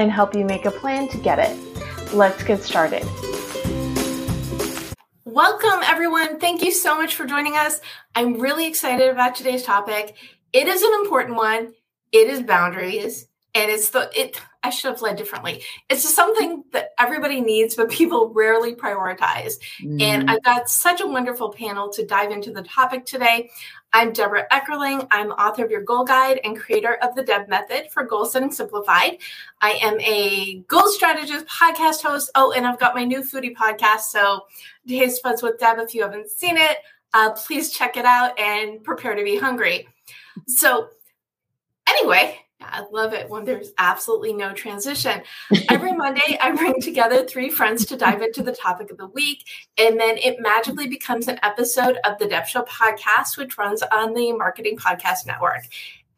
and help you make a plan to get it. Let's get started. Welcome, everyone. Thank you so much for joining us. I'm really excited about today's topic. It is an important one. It is boundaries, and it's the it. I should have led differently. It's just something that everybody needs, but people rarely prioritize. Mm. And I've got such a wonderful panel to dive into the topic today. I'm Debra Eckerling. I'm author of Your Goal Guide and creator of the Deb Method for Goal Setting Simplified. I am a goal strategist, podcast host. Oh, and I've got my new foodie podcast. So, Taste Buds with Deb. If you haven't seen it, uh, please check it out and prepare to be hungry. So, anyway, I love it when there's absolutely no transition. Every Monday, I bring together three friends to dive into the topic of the week, and then it magically becomes an episode of the Deb Show podcast, which runs on the Marketing Podcast Network.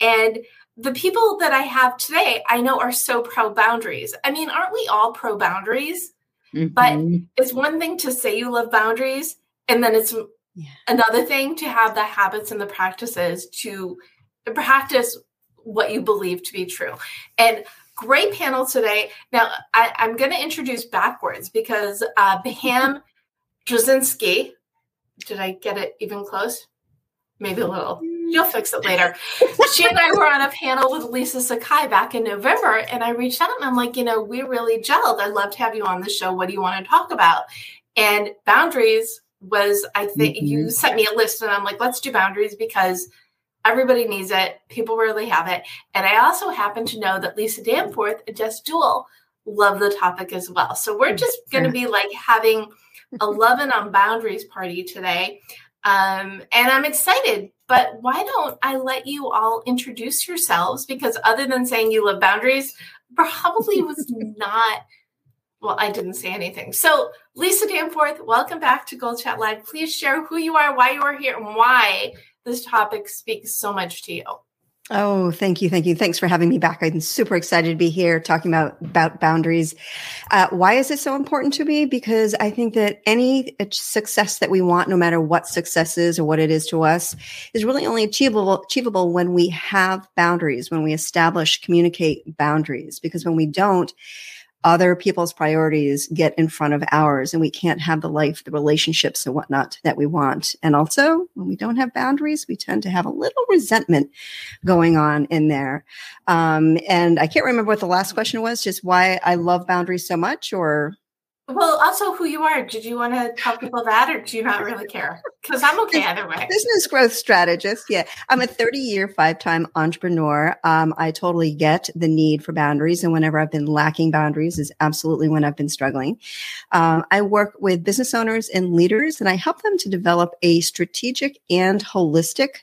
And the people that I have today, I know are so pro boundaries. I mean, aren't we all pro boundaries? Mm-hmm. But it's one thing to say you love boundaries, and then it's yeah. another thing to have the habits and the practices to practice what you believe to be true. And great panel today. Now, I, am going to introduce backwards because uh, Pam Jasinski, did I get it even close? Maybe a little. You'll fix it later. she and I were on a panel with Lisa Sakai back in November, and I reached out and I'm like, you know, we really gelled. I'd love to have you on the show. What do you want to talk about? And boundaries was, I think, mm-hmm. you sent me a list, and I'm like, let's do boundaries because – Everybody needs it. People rarely have it. And I also happen to know that Lisa Danforth and Jess Dewell love the topic as well. So we're just going to be like having a loving on boundaries party today. Um, and I'm excited, but why don't I let you all introduce yourselves? Because other than saying you love boundaries, probably was not, well, I didn't say anything. So, Lisa Danforth, welcome back to Goal Chat Live. Please share who you are, why you are here, and why this topic speaks so much to you. Oh, thank you. Thank you. Thanks for having me back. I'm super excited to be here talking about, about boundaries. Uh, why is it so important to me? Because I think that any success that we want, no matter what success is or what it is to us, is really only achievable, achievable when we have boundaries, when we establish, communicate boundaries. Because when we don't, other people's priorities get in front of ours and we can't have the life the relationships and whatnot that we want. And also when we don't have boundaries we tend to have a little resentment going on in there. Um, and i can't remember what the last question was just why i love boundaries so much or well, also who you are. Did you want to tell people that, or do you not really care? Because I'm okay either way. Business growth strategist. Yeah, I'm a 30 year, five time entrepreneur. Um, I totally get the need for boundaries, and whenever I've been lacking boundaries, is absolutely when I've been struggling. Uh, I work with business owners and leaders, and I help them to develop a strategic and holistic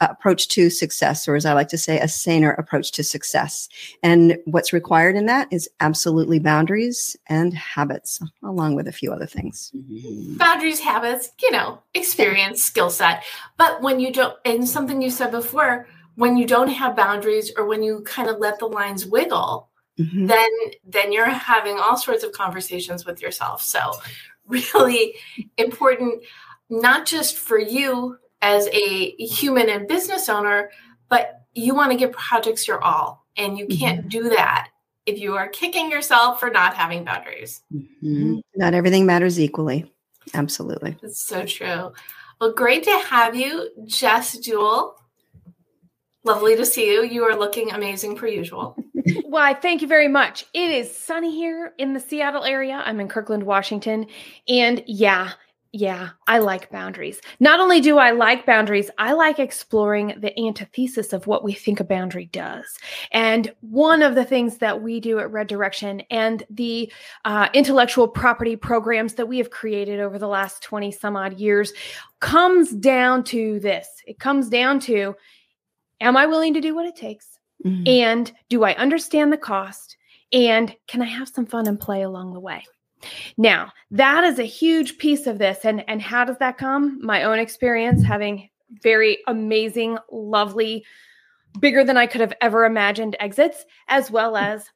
uh, approach to success, or as I like to say, a saner approach to success. And what's required in that is absolutely boundaries and habits along with a few other things. Mm-hmm. Boundaries, habits, you know, experience, skill set. But when you don't, and something you said before, when you don't have boundaries or when you kind of let the lines wiggle, mm-hmm. then then you're having all sorts of conversations with yourself. So really important, not just for you as a human and business owner, but you want to give projects your all. And you can't mm-hmm. do that if you are kicking yourself for not having boundaries. Mm-hmm. Not everything matters equally. Absolutely. That's so true. Well, great to have you, Jess Dewell. Lovely to see you. You are looking amazing per usual. Why, thank you very much. It is sunny here in the Seattle area. I'm in Kirkland, Washington. And yeah, yeah, I like boundaries. Not only do I like boundaries, I like exploring the antithesis of what we think a boundary does. And one of the things that we do at Red Direction and the uh, intellectual property programs that we have created over the last 20 some odd years comes down to this it comes down to Am I willing to do what it takes? Mm-hmm. And do I understand the cost? And can I have some fun and play along the way? Now, that is a huge piece of this. And, and how does that come? My own experience having very amazing, lovely, bigger than I could have ever imagined exits, as well as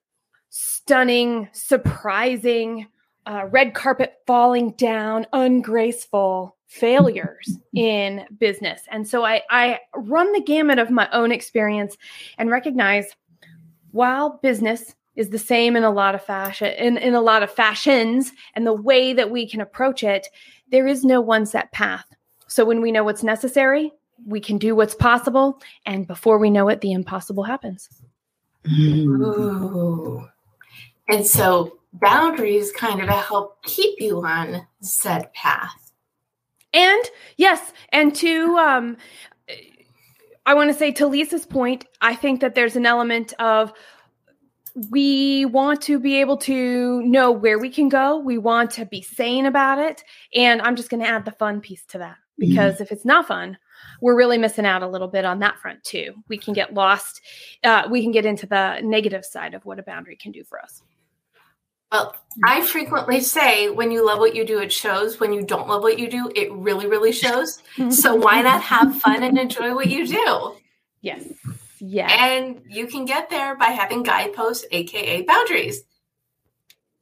stunning, surprising, uh, red carpet falling down, ungraceful failures in business. And so I, I run the gamut of my own experience and recognize while business is the same in a lot of fashion in, in a lot of fashions and the way that we can approach it there is no one set path. So when we know what's necessary we can do what's possible. And before we know it the impossible happens. Ooh. and so boundaries kind of help keep you on said path. And yes and to um i want to say to lisa's point i think that there's an element of we want to be able to know where we can go. We want to be sane about it. And I'm just going to add the fun piece to that mm-hmm. because mm-hmm. if it's not fun, we're really missing out a little bit on that front too. We can get lost. Uh, we can get into the negative side of what a boundary can do for us. Well, I frequently say when you love what you do, it shows. When you don't love what you do, it really, really shows. so why not have fun and enjoy what you do? Yes. Yeah. And you can get there by having guideposts, aka boundaries.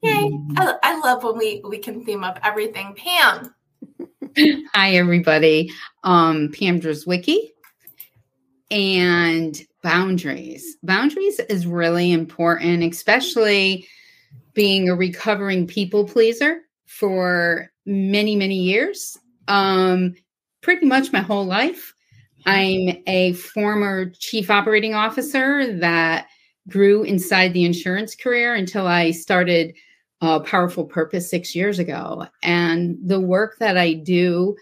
Yay. Mm-hmm. I, I love when we we can theme up everything. Pam. Hi everybody. Um Pam Drzewiecki and boundaries. Boundaries is really important, especially being a recovering people pleaser for many, many years. Um, pretty much my whole life. I'm a former chief operating officer that grew inside the insurance career until I started uh, Powerful Purpose six years ago. And the work that I do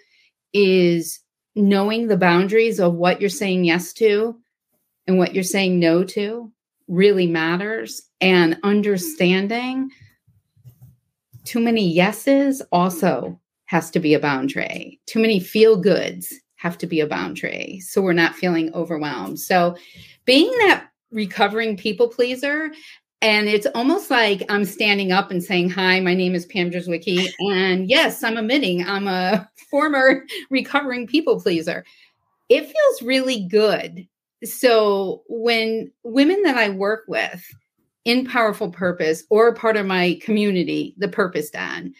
is knowing the boundaries of what you're saying yes to and what you're saying no to really matters and understanding too many yeses also has to be a boundary too many feel goods have to be a boundary so we're not feeling overwhelmed. So being that recovering people pleaser and it's almost like I'm standing up and saying, Hi, my name is Pam Drzewiecki. And yes, I'm admitting I'm a former recovering people pleaser. It feels really good. So when women that I work with in Powerful Purpose or part of my community, the Purpose Den,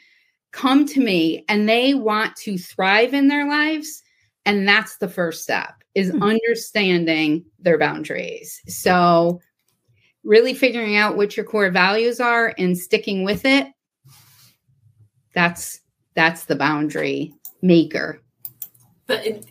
come to me and they want to thrive in their lives, and that's the first step is mm-hmm. understanding their boundaries. So really figuring out what your core values are and sticking with it that's that's the boundary maker. But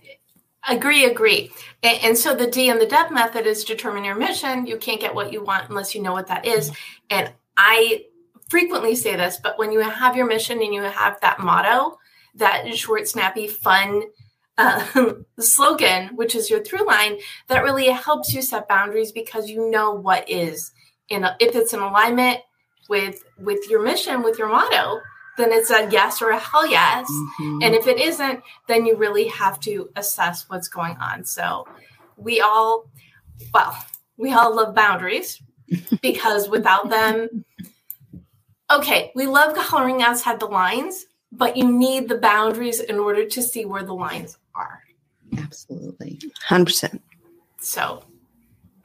agree agree. And, and, so the d and the Deb method is determine your mission. You can't get what you want unless you know what that is. And i frequently say this but when you have your mission and you have that motto that short snappy fun uh, slogan, which is your through line, that really helps you set boundaries because you know what is in a, if it's in alignment with with your mission, with your motto, then it's a yes or a hell yes. Mm-hmm. And if it isn't, then you really have to assess what's going on. So we all, well, we all love boundaries because without them, okay, we love coloring outside the lines, but you need the boundaries in order to see where the lines. Absolutely. 100%. So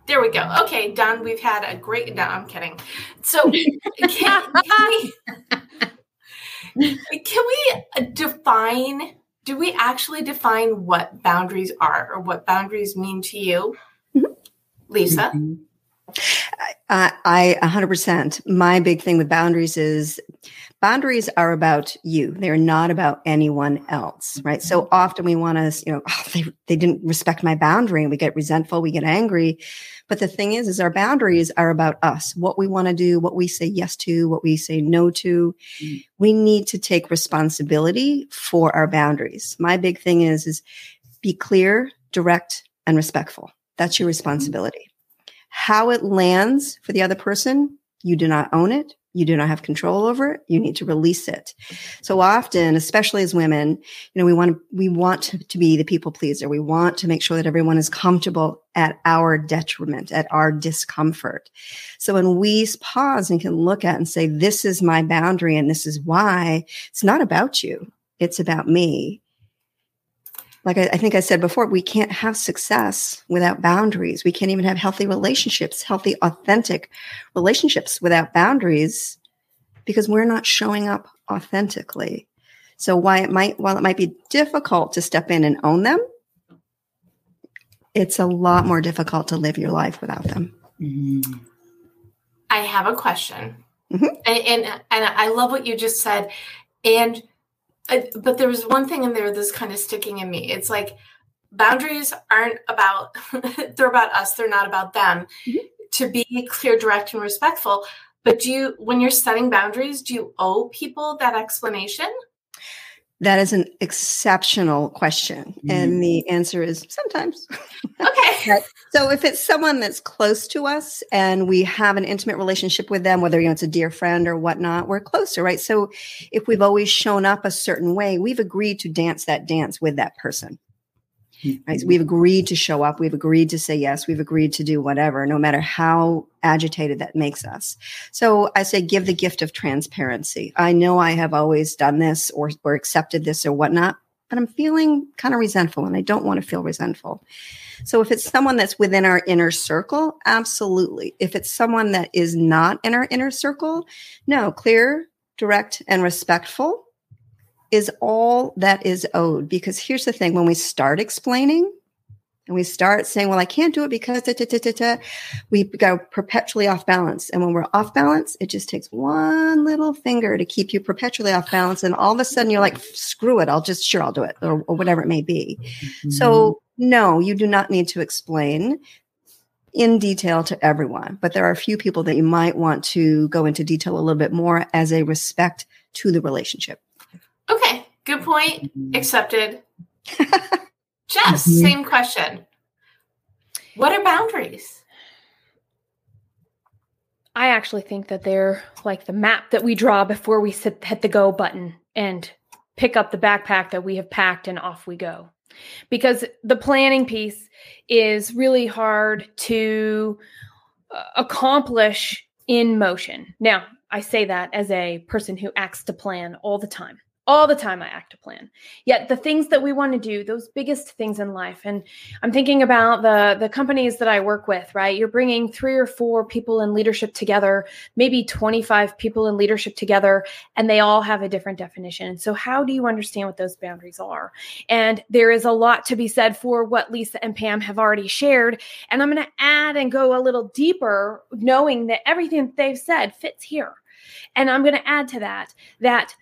there we go. Okay, done. We've had a great. No, I'm kidding. So can, can we can we define? Do we actually define what boundaries are or what boundaries mean to you, mm-hmm. Lisa? Mm-hmm. I, I 100%. My big thing with boundaries is boundaries are about you. They're not about anyone else right? So mm-hmm. often we want to you know oh, they, they didn't respect my boundary and we get resentful we get angry. But the thing is is our boundaries are about us. What we want to do what we say yes to what we say no to. Mm-hmm. we need to take responsibility for our boundaries. My big thing is is be clear direct and respectful. That's your responsibility how it lands for the other person you do not own it. You do not have control over it. You need to release it. So often especially as women you know we want to we want to, be the people pleaser. We want to make sure that everyone is comfortable at our detriment at our discomfort. So when we pause and can look at and say this is my boundary and this is why it's not about you. It's about me like I, I, think I said before, we can't have success without boundaries. We can't even have healthy relationships, healthy, authentic relationships without boundaries because we're not showing up authentically. So why it might, while it might be difficult to step in and own them, it's a lot more difficult to live your life without them. I have a question. Mm-hmm. And, and, and I love what you just said. And I, but there was one thing in there that's kind of sticking in me. It's like boundaries aren't about they're about us. They're not about them. Mm-hmm. To be clear, direct, and respectful. But do you, when you're setting boundaries, do you owe people that explanation? That is an exceptional question. Mm-hmm. And the answer is sometimes. Okay. so if it's someone that's close to us and we have an intimate relationship with them, whether you know it's a dear friend or whatnot, we're closer, right? So if we've always shown up a certain way, we've agreed to dance that dance with that person. Right? We've agreed to show up. We've agreed to say yes. We've agreed to do whatever, no matter how agitated that makes us. So I say, give the gift of transparency. I know I have always done this or, or accepted this or whatnot, but I'm feeling kind of resentful and I don't want to feel resentful. So if it's someone that's within our inner circle, absolutely. If it's someone that is not in our inner circle, no, clear, direct, and respectful is all that is owed. Because here's the thing when we start explaining and we start saying, well, I can't do it because da, da, da, we go perpetually off balance. And when we're off balance, it just takes one little finger to keep you perpetually off balance. And all of a sudden you're like, screw it. I'll just, sure, I'll do it or, or whatever it may be. Mm-hmm. So no, you do not need to explain in detail to everyone, but there are a few people that you might want to go into detail a little bit more as a respect to the relationship. Okay, good point. Accepted. Jess, mm-hmm. same question. What are boundaries? I actually think that they're like the map that we draw before we sit, hit the go button and pick up the backpack that we have packed and off we go. Because the planning piece is really hard to uh, accomplish in motion. Now, I say that as a person who acts to plan all the time all the time I act a plan. Yet the things that we want to do, those biggest things in life, and I'm thinking about the the companies that I work with, right? You're bringing three or four people in leadership together, maybe 25 people in leadership together, and they all have a different definition. So how do you understand what those boundaries are? And there is a lot to be said for what Lisa and Pam have already shared, and I'm going to add and go a little deeper knowing that everything that they've said fits here. And I'm going to add to that that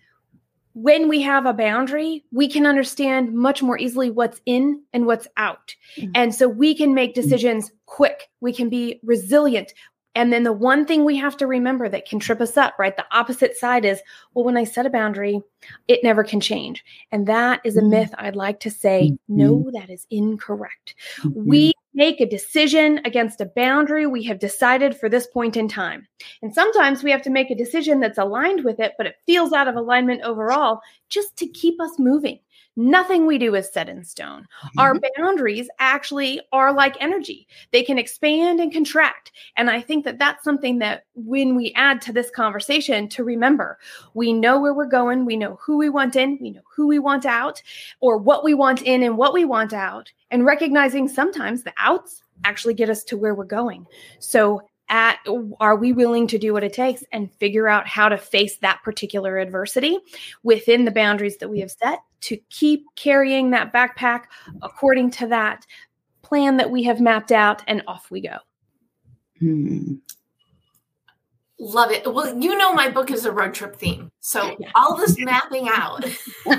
when we have a boundary, we can understand much more easily what's in and what's out. Mm-hmm. And so we can make decisions quick. We can be resilient. And then the one thing we have to remember that can trip us up, right? The opposite side is, well, when I set a boundary, it never can change. And that is a mm-hmm. myth I'd like to say, mm-hmm. no, that is incorrect. We make a decision against a boundary we have decided for this point in time. And sometimes we have to make a decision that's aligned with it, but it feels out of alignment overall just to keep us moving. Nothing we do is set in stone. Mm-hmm. Our boundaries actually are like energy, they can expand and contract. And I think that that's something that when we add to this conversation to remember, we know where we're going, we know who we want in, we know who we want out, or what we want in and what we want out, and recognizing sometimes the outs actually get us to where we're going. So at are we willing to do what it takes and figure out how to face that particular adversity within the boundaries that we have set to keep carrying that backpack according to that plan that we have mapped out and off we go hmm. Love it. Well, you know, my book is a road trip theme. So all this mapping out. well,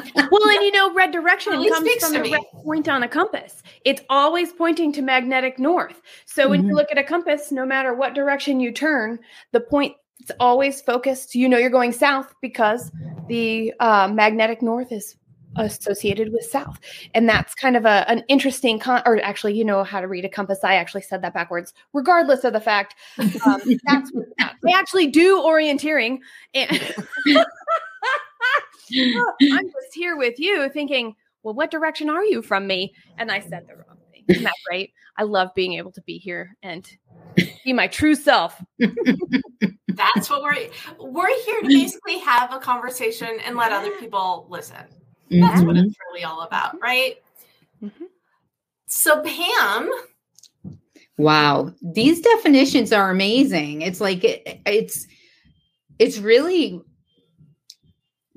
and you know, red direction Really comes speaks from to the me. red point on a compass. It's always pointing to magnetic north. So when you Mhm. look at a compass, no matter what direction you turn, the point it's always focused. You know you're going south because the uh, magnetic north is associated with south, and that's kind of a an interesting. Con- or actually, you know how to read a compass. I actually said that backwards. Regardless of the fact, um, that's they actually do orienteering and i'm just here with you thinking well what direction are you from me and i said the wrong thing isn't that great i love being able to be here and be my true self That's what we're we're here to basically have a conversation and let other people listen. That's what it's really all about, right? Mhm. So Pam, Wow, these definitions are amazing. It's like it, it's it's really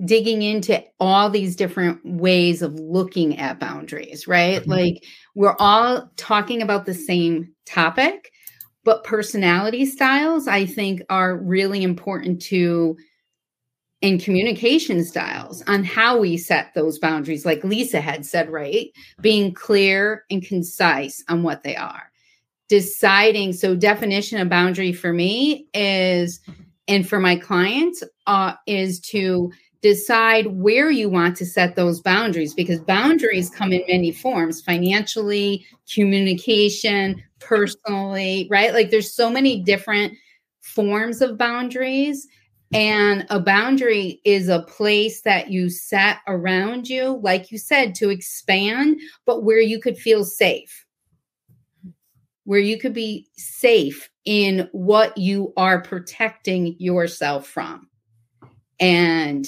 digging into all these different ways of looking at boundaries, right? Like we're all talking about the same topic, but personality styles I think are really important to and communication styles on how we set those boundaries like Lisa had said, right? Being clear and concise on what they are deciding so definition of boundary for me is and for my clients uh, is to decide where you want to set those boundaries because boundaries come in many forms financially communication personally right like there's so many different forms of boundaries and a boundary is a place that you set around you like you said to expand but where you could feel safe where you could be safe in what you are protecting yourself from. And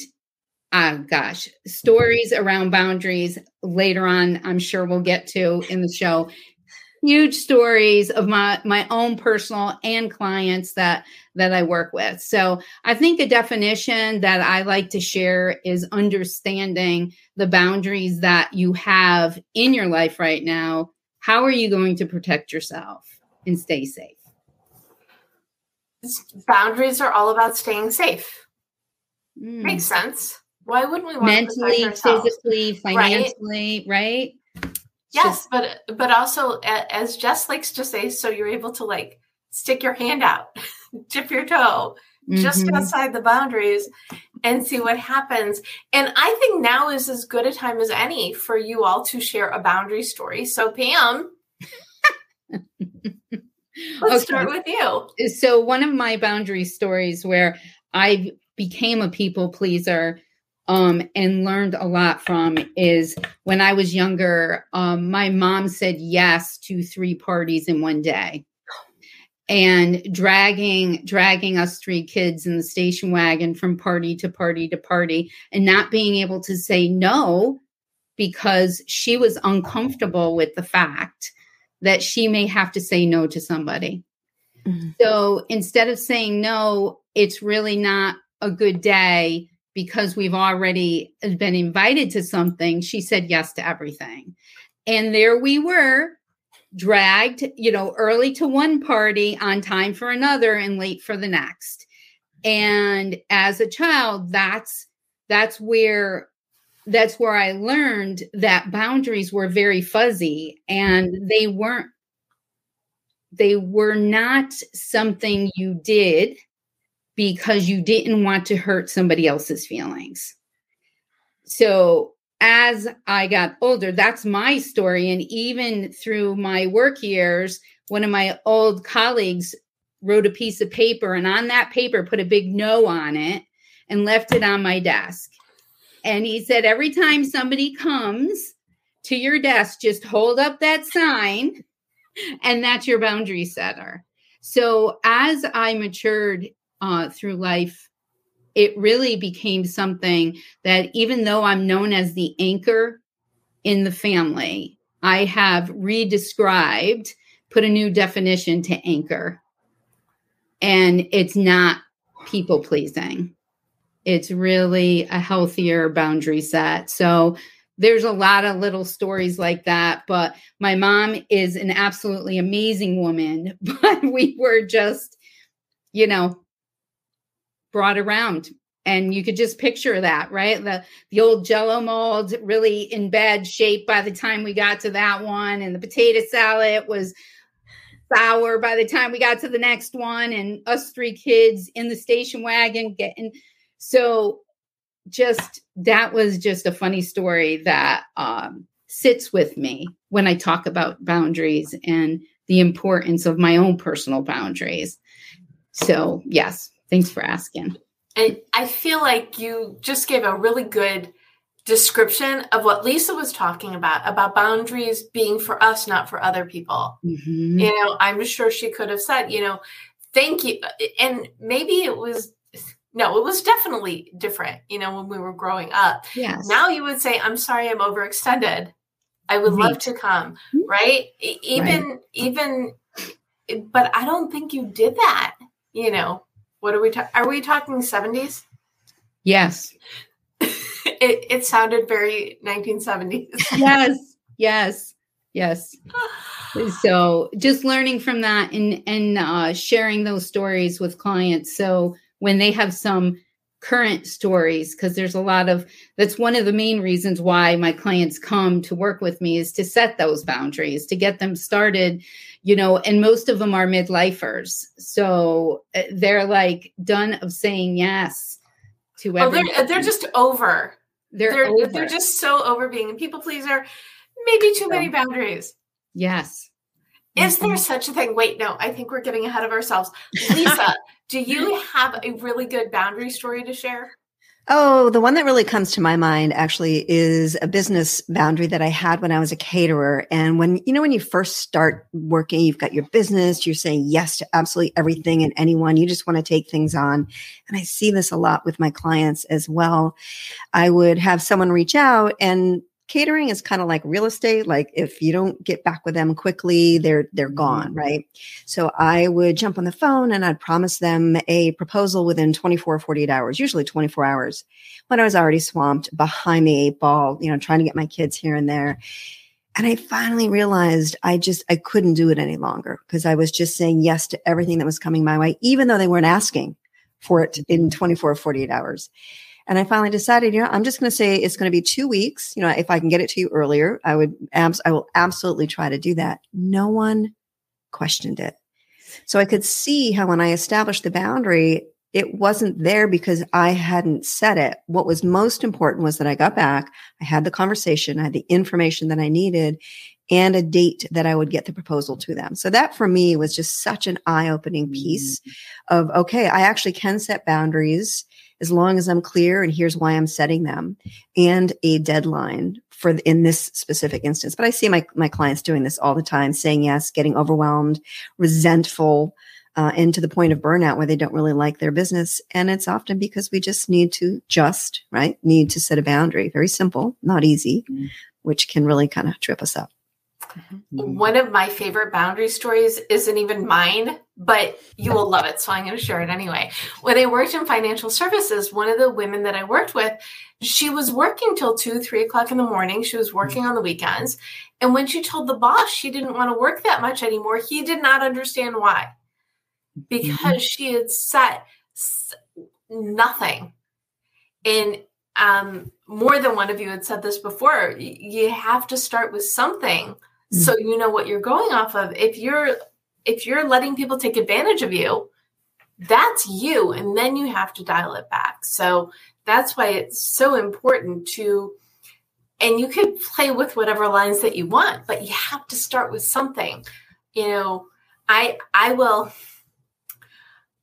ah, gosh, stories around boundaries later on, I'm sure we'll get to in the show. Huge stories of my my own personal and clients that that I work with. So I think a definition that I like to share is understanding the boundaries that you have in your life right now how are you going to protect yourself and stay safe? boundaries are all about staying safe. Mm. Makes sense. Why wouldn't we want Mentally, physically, financially, right? It's Yes, just- but but also as Jess likes to say, so you're able to like stick your hand out, dip your toe, just Mhm. outside the boundaries and see what happens. And I think now is as good a time as any for you all to share a boundary story. So Pam, let's Okay. start with you. so one of my boundary stories where I became a people pleaser um, and learned a lot from is when I was younger. Um, my mom said yes to three parties in one day, and dragging dragging us three kids in the station wagon from party to party to party, and not being able to say no because she was uncomfortable with the fact that she may have to say no to somebody. So instead of saying no, it's really not a good day because we've already uh, been invited to something. She said yes to everything. And there we were, dragged, you know, early to one party, on time for another, and late for the next. And as a child, that's that's where that's where I learned that boundaries were very fuzzy and they weren't they were not something you did because you didn't want to hurt somebody else's feelings. So as I got older, that's my story. And even through my work years, one of my old colleagues wrote a piece of paper and on that paper put a big no on it and left it on my desk. And he said, every time somebody comes to your desk, just hold up that sign and that's your boundary setter. So as I matured uh, through life, it really became something that even though I'm known as the anchor in the family, I have redescribed, put a new definition to anchor. And it's not people pleasing. It's really a healthier boundary set. So there's a lot of little stories like that. But my mom is an absolutely amazing woman. But we were just, you know, brought around. And you could just picture that right? The the old jello mold really in bad shape by the time we got to that one and the potato salad was sour by the time we got to the next one and us three kids in the station wagon getting so just that was just a funny story that um, sits with me when i talk about boundaries and the importance of my own personal boundaries. So yes thanks for asking and I feel like you just gave a really good description of what Lisa was talking about about boundaries being for us, not for other people. Mm-hmm. You know, I'm sure she could have said, you know, thank you. And maybe it was no, it was definitely different, you know, when we were growing up. Yes. Now you would say, I'm sorry I'm overextended. I would right. love to come. Mm-hmm. Right. Even, right. even, but I don't think you did that, you know. What are we talking? Are we talking 70s? Yes. it, it sounded very 1970s. yes. Yes. Yes. so just learning from that and and uh, sharing those stories with clients. So when they have some current stories, because there's a lot of that's one of the main reasons why my clients come to work with me is to set those boundaries, to get them started you know, and most of them are midlifers. So uh, they're like done of saying yes to everything. Oh, they're, they're just over. They're, they're, over. they're just so over being a people pleaser. Maybe too many boundaries. Yes. Is there mm-hmm. such a thing? Wait, no, I think we're getting ahead of ourselves. Lisa, do you have a really good boundary story to share? Oh, the one that really comes to my mind actually is a business boundary that I had when I was a caterer. And when, you know, when you first start working, you've got your business, you're saying yes to absolutely everything and anyone, you just want to take things on. And I see this a lot with my clients as well. I would have someone reach out and catering is kind of like real estate like if you don't get back with them quickly they're they're gone mm-hmm. right? So i would jump on the phone and i'd promise them a proposal within 24 48 hours usually 24 hours when i was already swamped behind the eight ball you know trying to get my kids here and there. And i finally realized i just i couldn't do it any longer because i was just saying yes to everything that was coming my way even though they weren't asking for it in 24 or 48 hours and I finally decided, you know, I'm just going to say it's going to be two weeks. You know, if I can get it to you earlier, I would, abs- I will absolutely try to do that. No one questioned it. So I could see how when I established the boundary, it wasn't there because I hadn't said it. What was most important was that I got back, I had the conversation, I had the information that I needed, and a date that I would get the proposal to them. So that for me was just such an eye opening piece mm-hmm. of, okay, I actually can set boundaries as long as I'm clear and here's why I'm setting them and a deadline for the, in this specific instance. But I see my, my clients doing this all the time, saying yes, getting overwhelmed, resentful, uh, and to the point of burnout where they don't really like their business. And it's often because we just need to just, right? Need to set a boundary. Very simple, not easy, mm-hmm. which can really kind of trip us up. Mm-hmm. One of my favorite boundary stories isn't even mine, but you will love it. So I'm going to share it anyway. When I worked in financial services, one of the women that I worked with, she was working till two, three o'clock in the morning. She was working on the weekends. And when she told the boss she didn't want to work that much anymore, he did not understand why. Because mm-hmm. she had set nothing. And um, more than one of you had said this before, you have to start with something Mm. so you know what you're going off of. If you're if you're letting people take advantage of you that's you and then you have to dial it back. So that's why it's so important to and you could play with whatever lines that you want but you have to start with something. You know i i will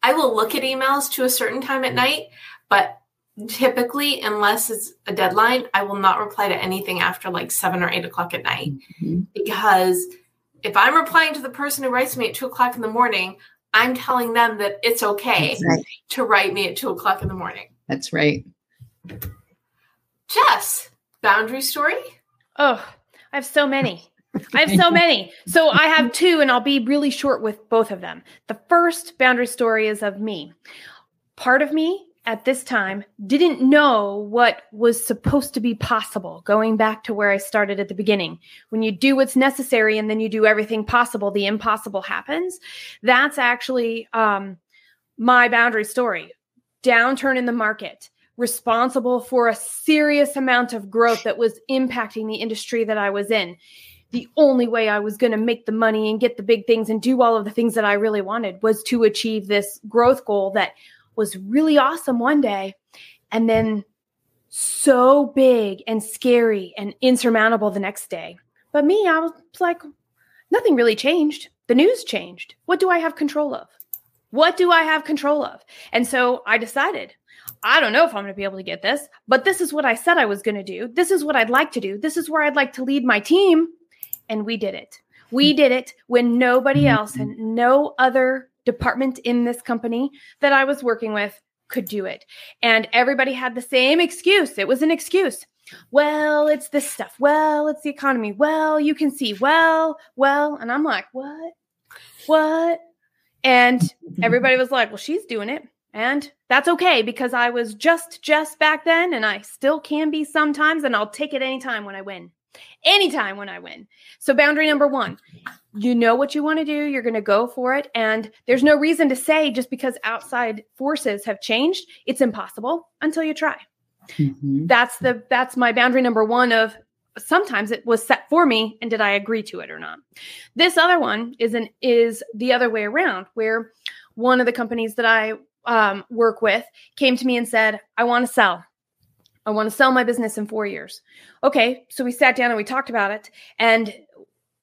i will look at emails to a certain time at night but typically, unless it's a deadline, I will not reply to anything after like seven or eight o'clock at night. Mm-hmm. Because if I'm replying to the person who writes me at two o'clock in the morning, I'm telling them that it's okay right. to write me at two o'clock in the morning. That's right. Jess, boundary story? Oh, I have so many. I have so many. So I have two, and I'll be really short with both of them. The first boundary story is of me. Part of me at this time didn't know what was supposed to be possible going back to where i started at the beginning. When you do what's necessary and then you do everything possible the impossible happens. That's actually um, my boundary story. Downturn in the market, responsible for a serious amount of growth that was impacting the industry that I was in. The only way I was going to make the money and get the big things and do all of the things that I really wanted was to achieve this growth goal that was really awesome one day and then so big and scary and insurmountable the next day. But me, I was like, nothing really changed. The news changed. What do I have control of? What do I have control of? And so I decided I don't know if I'm going to be able to get this, but this is what I said I was going to do. This is what I'd like to do. This is where I'd like to lead my team. And we did it. We hmm. did it when nobody hmm. else and no other department in this company that I was working with could do it. And everybody had the same excuse. It was an excuse. Well, it's this stuff. Well, it's the economy. Well, you can see. Well, well. And I'm like, what? What? And everybody was like, well, she's doing it. And that's okay because I was just Jess back then and I still can be sometimes and I'll take it anytime when I win. Anytime when I win. So boundary number 1. You know what you want to do, you're going to go for it and there's no reason to say just because outside forces have changed, it's impossible until you try. Mm-hmm. That's the that's my boundary number 1 of sometimes it was set for me and did I agree to it or not. This other one is an is the other way around where one of the companies that I um, work with came to me and said, I want to sell. I want to sell my business in four years. Okay. So we sat down and we talked about it. And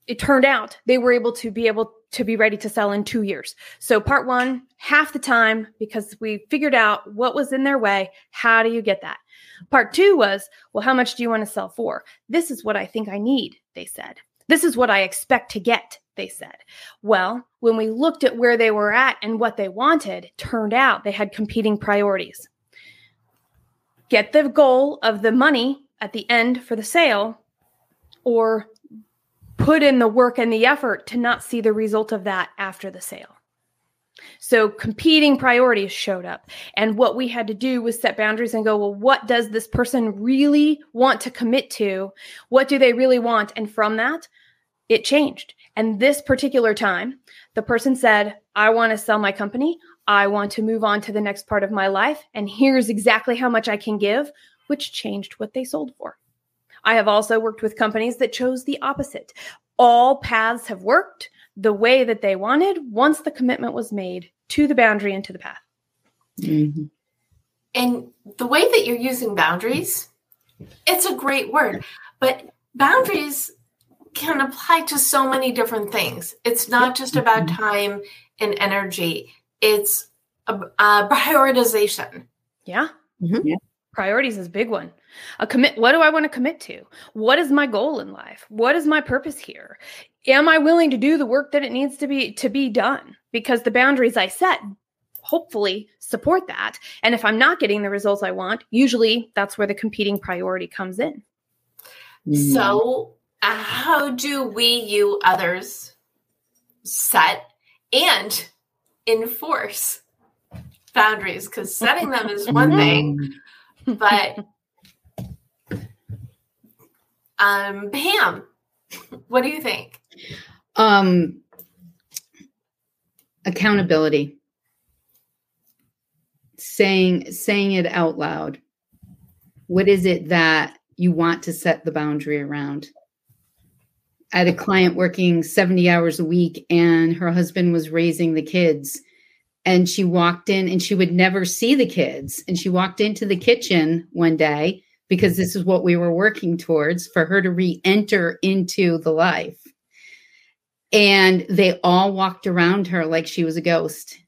it turned out they were able to be able to be ready to sell in two years. So part one, half the time, because we figured out what was in their way. How do you get that? Part two was, well, how much do you want to sell for? This is what I think I need, they said. This is what I expect to get they said. Well, when we looked at where they were at and what they wanted, turned out they had competing priorities. Get the goal of the money at the end for the sale, or put in the work and the effort to not see the result of that after the sale. So competing priorities showed up. And what we had to do was set boundaries and go, well, what does this person really want to commit to? What do they really want? And from that, it changed. And this particular time, the person said, I want to sell my company. I want to move on to the next part of my life. And here's exactly how much I can give, which changed what they sold for. I have also worked with companies that chose the opposite. All paths have worked the way that they wanted once the commitment was made to the boundary and to the path. Mm-hmm. And the way that you're using boundaries, it's a great word, but boundaries can apply to so many different things. It's not just about mm-hmm. time and energy, it's a, a prioritization. Yeah. Mm-hmm. yeah. Priorities is a big one. A commit what do I want to commit to? What is my goal in life? What is my purpose here? Am I willing to do the work that it needs to be to be done? Because the boundaries I set hopefully support that. And if I'm not getting the results I want, usually that's where the competing priority comes in. Mm-hmm. So how do we, you others, set and enforce boundaries? Because setting them is one thing, but um, Pam, what do you think? Um, accountability. Saying saying it out loud. What is it that you want to set the boundary around? I had a client working 70 hours a week and her husband was raising the kids. And she walked in and she would never see the kids. And she walked into the kitchen one day because this is what we were working towards for her to re enter into the life. And they all walked around her like she was a ghost.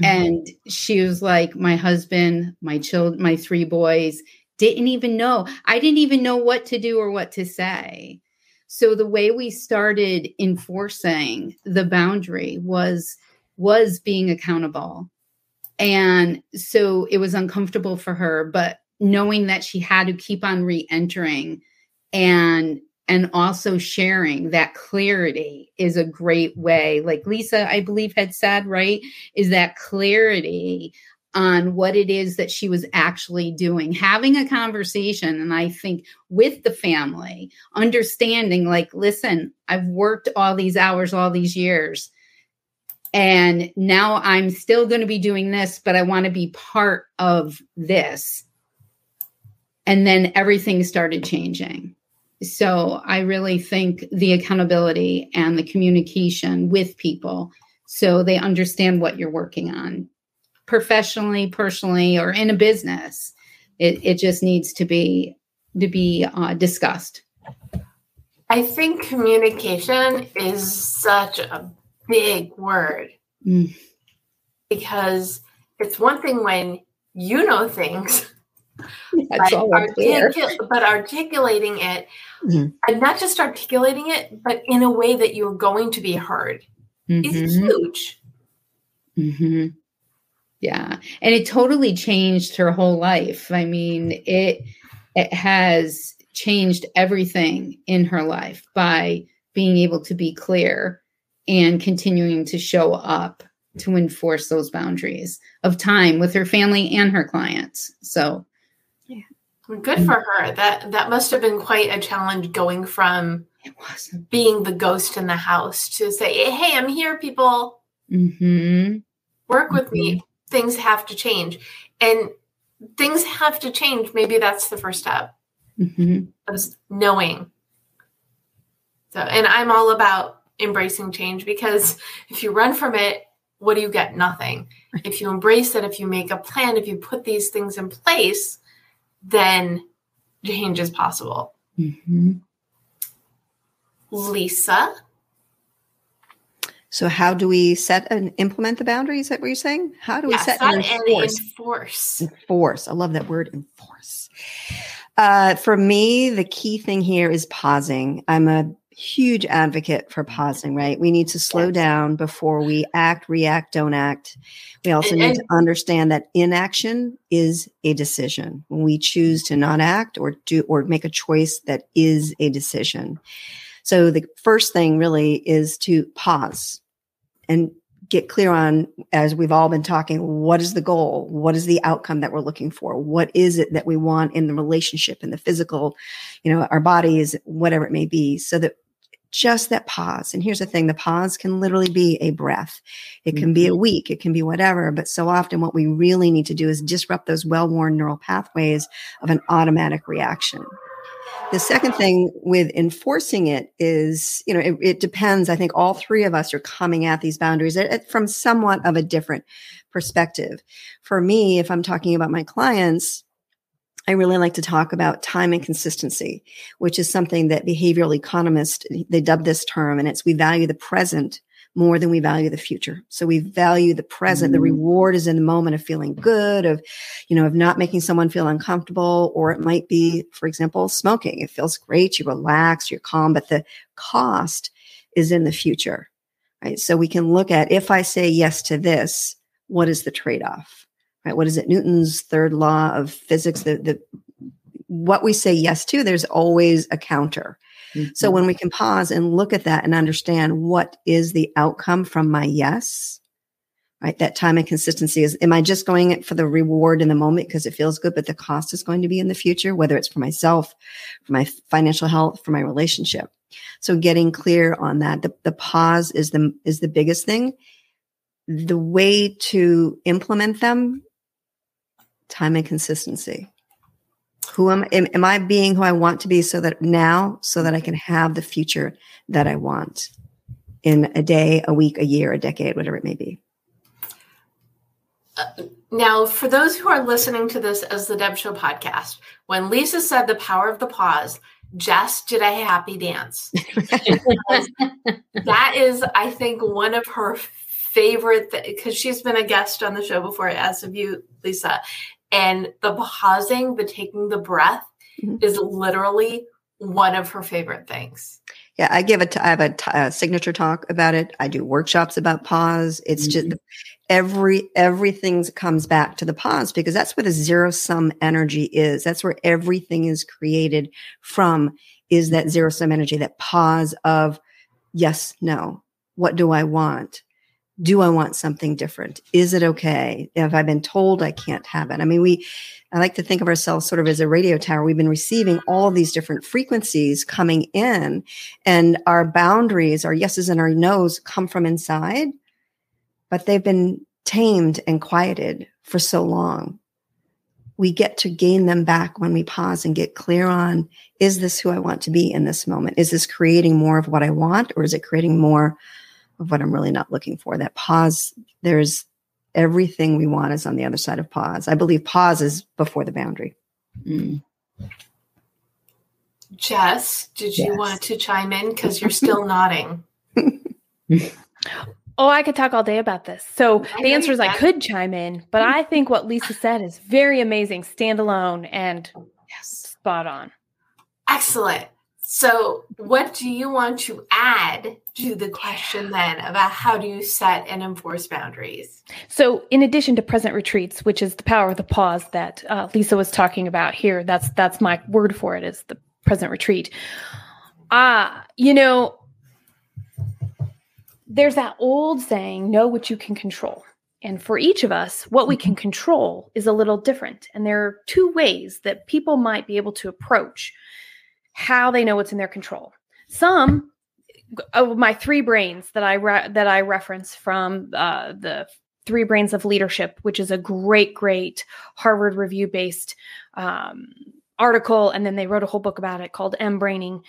Mm-hmm. And she was like, My husband, my children, my three boys didn't even know. I didn't even know what to do or what to say. So the way we started enforcing the boundary was was being accountable. And so it was uncomfortable for her, but knowing that she had to keep on re-entering and and also sharing that clarity is a great way like lisa i believe had said right is that clarity on what it is that she was actually doing, having a conversation. And I think with the family, understanding, like, listen, I've worked all these hours, all these years. and now I'm still going to be doing this, but I want to be part of this. And then everything started changing. So I really think the accountability and the communication with people so they understand what you're working on professionally, personally, or in a business. It, it just needs to be to be uh, discussed. I think communication is such a big word mm. because it's one thing when you know things but, but, articulating it mm-hmm. and not just articulating it but in a way that you're going to be heard mm-hmm. is huge mm-hmm. Yeah and it totally changed her whole life i mean it it has changed everything in her life by being able to be clear and continuing to show up to enforce those boundaries of time with her family and her clients so Good for her. That that must have been quite a challenge going from being the ghost in the house to say, "Hey, I'm here, people. Mm-hmm. Work with mm-hmm. me. Things have to change, and things have to change." Maybe that's the first step mm-hmm. of knowing. So, and I'm all about embracing change because if you run from it, what do you get? Nothing. If you embrace it, if you make a plan, if you put these things in place then change is possible. Mm-hmm. Lisa. So, how do we set and implement the boundaries? that what you're saying? How do we yeah, set, set and enforce? And enforce? Enforce. I love that word, enforce. Uh, for me, the key thing here is pausing. I'm a huge advocate for pausing, right? We need to slow yes. down before we act, react, don't act. We also and, need and, to understand that inaction is a decision. When we choose to not act or do or make a choice that is a decision. So the first thing really is to pause and get clear on as we've all been talking what is the goal what is the outcome that we're looking for what is it that we want in the relationship in the physical you know our bodies whatever it may be so that just that pause. And here's the thing the pause can literally be a breath, it can be a mm-hmm. week, it can be whatever. But so often, what we really need to do is disrupt those well worn neural pathways of an automatic reaction. The second thing with enforcing it is, you know, it, it, depends. I think all three of us are coming at these boundaries eh, eh, from somewhat of a different perspective. For me, if I'm talking about my clients, I really like to talk about time and consistency, which is something that behavioral economists, they dub this term, and it's we value the present more than we value the future. So we value the present. Mm-hmm. The reward is in the moment of feeling good, of, you know, of not making someone feel uncomfortable, or it might be, for example, smoking. It feels great. You relax, you're calm, but the cost is in the future, right? So we can look at if I say yes to this, what is the trade off? right? What is it? Newton's third law of physics. The, the what we say yes to, there's always a counter. Mm-hmm. So when we can pause and look at that and understand what is the outcome from my yes, right? That time and consistency is, am I just going it for the reward in the moment because it feels good, but the cost is going to be in the future, whether it's for myself, for my financial health, for my relationship. So getting clear on that, the, the pause is the, is the biggest thing. The way to implement them time and consistency. Who am, am, am I being who I want to be so that now, so that I can have the future that I want in a day, a week, a year, a decade, whatever it may be. Uh, now, for those who are listening to this as the Deb Show podcast, when Lisa said the power of the pause, Jess did a happy dance. that is, I think, one of her favorite because she's been a guest on the show before, as of you, Lisa. And the pausing, the taking the breath mm-hmm. is literally one of her favorite things. Yeah, I give it. I have a, t- a signature talk about it. I do workshops about pause. It's mm-hmm. just every everything comes back to the pause because that's where the zero sum energy is. That's where everything is created from. Is that zero sum energy? That pause of yes, no. What do I want? Do I want something different? Is it okay? Have I been told I can't have it? I mean, we, I like to think of ourselves sort of as a radio tower. We've been receiving all these different frequencies coming in, and our boundaries, our yeses and our nos come from inside. but they've been tamed and quieted for so long. We get to gain them back when we pause and get clear on is this who I want to be in this moment? Is this creating more of what I want, or is it creating more of what I'm really not looking for? That pause, there's everything we want is on the other side of pause. I believe pause is before the boundary. Mm. Jess, did you Yes. want to chime in? Because you're still nodding. Oh, I could talk all day about this. So I the answer is I could chime in, but I think what Lisa said is very amazing, standalone and Yes. spot on. Excellent. So, what do you want to add to the question then about how do you set and enforce boundaries? So, in addition to present retreats, which is the power of the pause that uh, Lisa was talking about here, that's that's my word for it is the present retreat. Ah, you know, there's that old saying, "Know what you can control." And for each of us, what we can control is a little different. And there are two ways that people might be able to approach how they know what's in their control. Some of my three brains that I re- that I reference from uh, the Three Brains of Leadership, which is a great, great Harvard Review based um, article, and then they wrote a whole book about it called mBraining.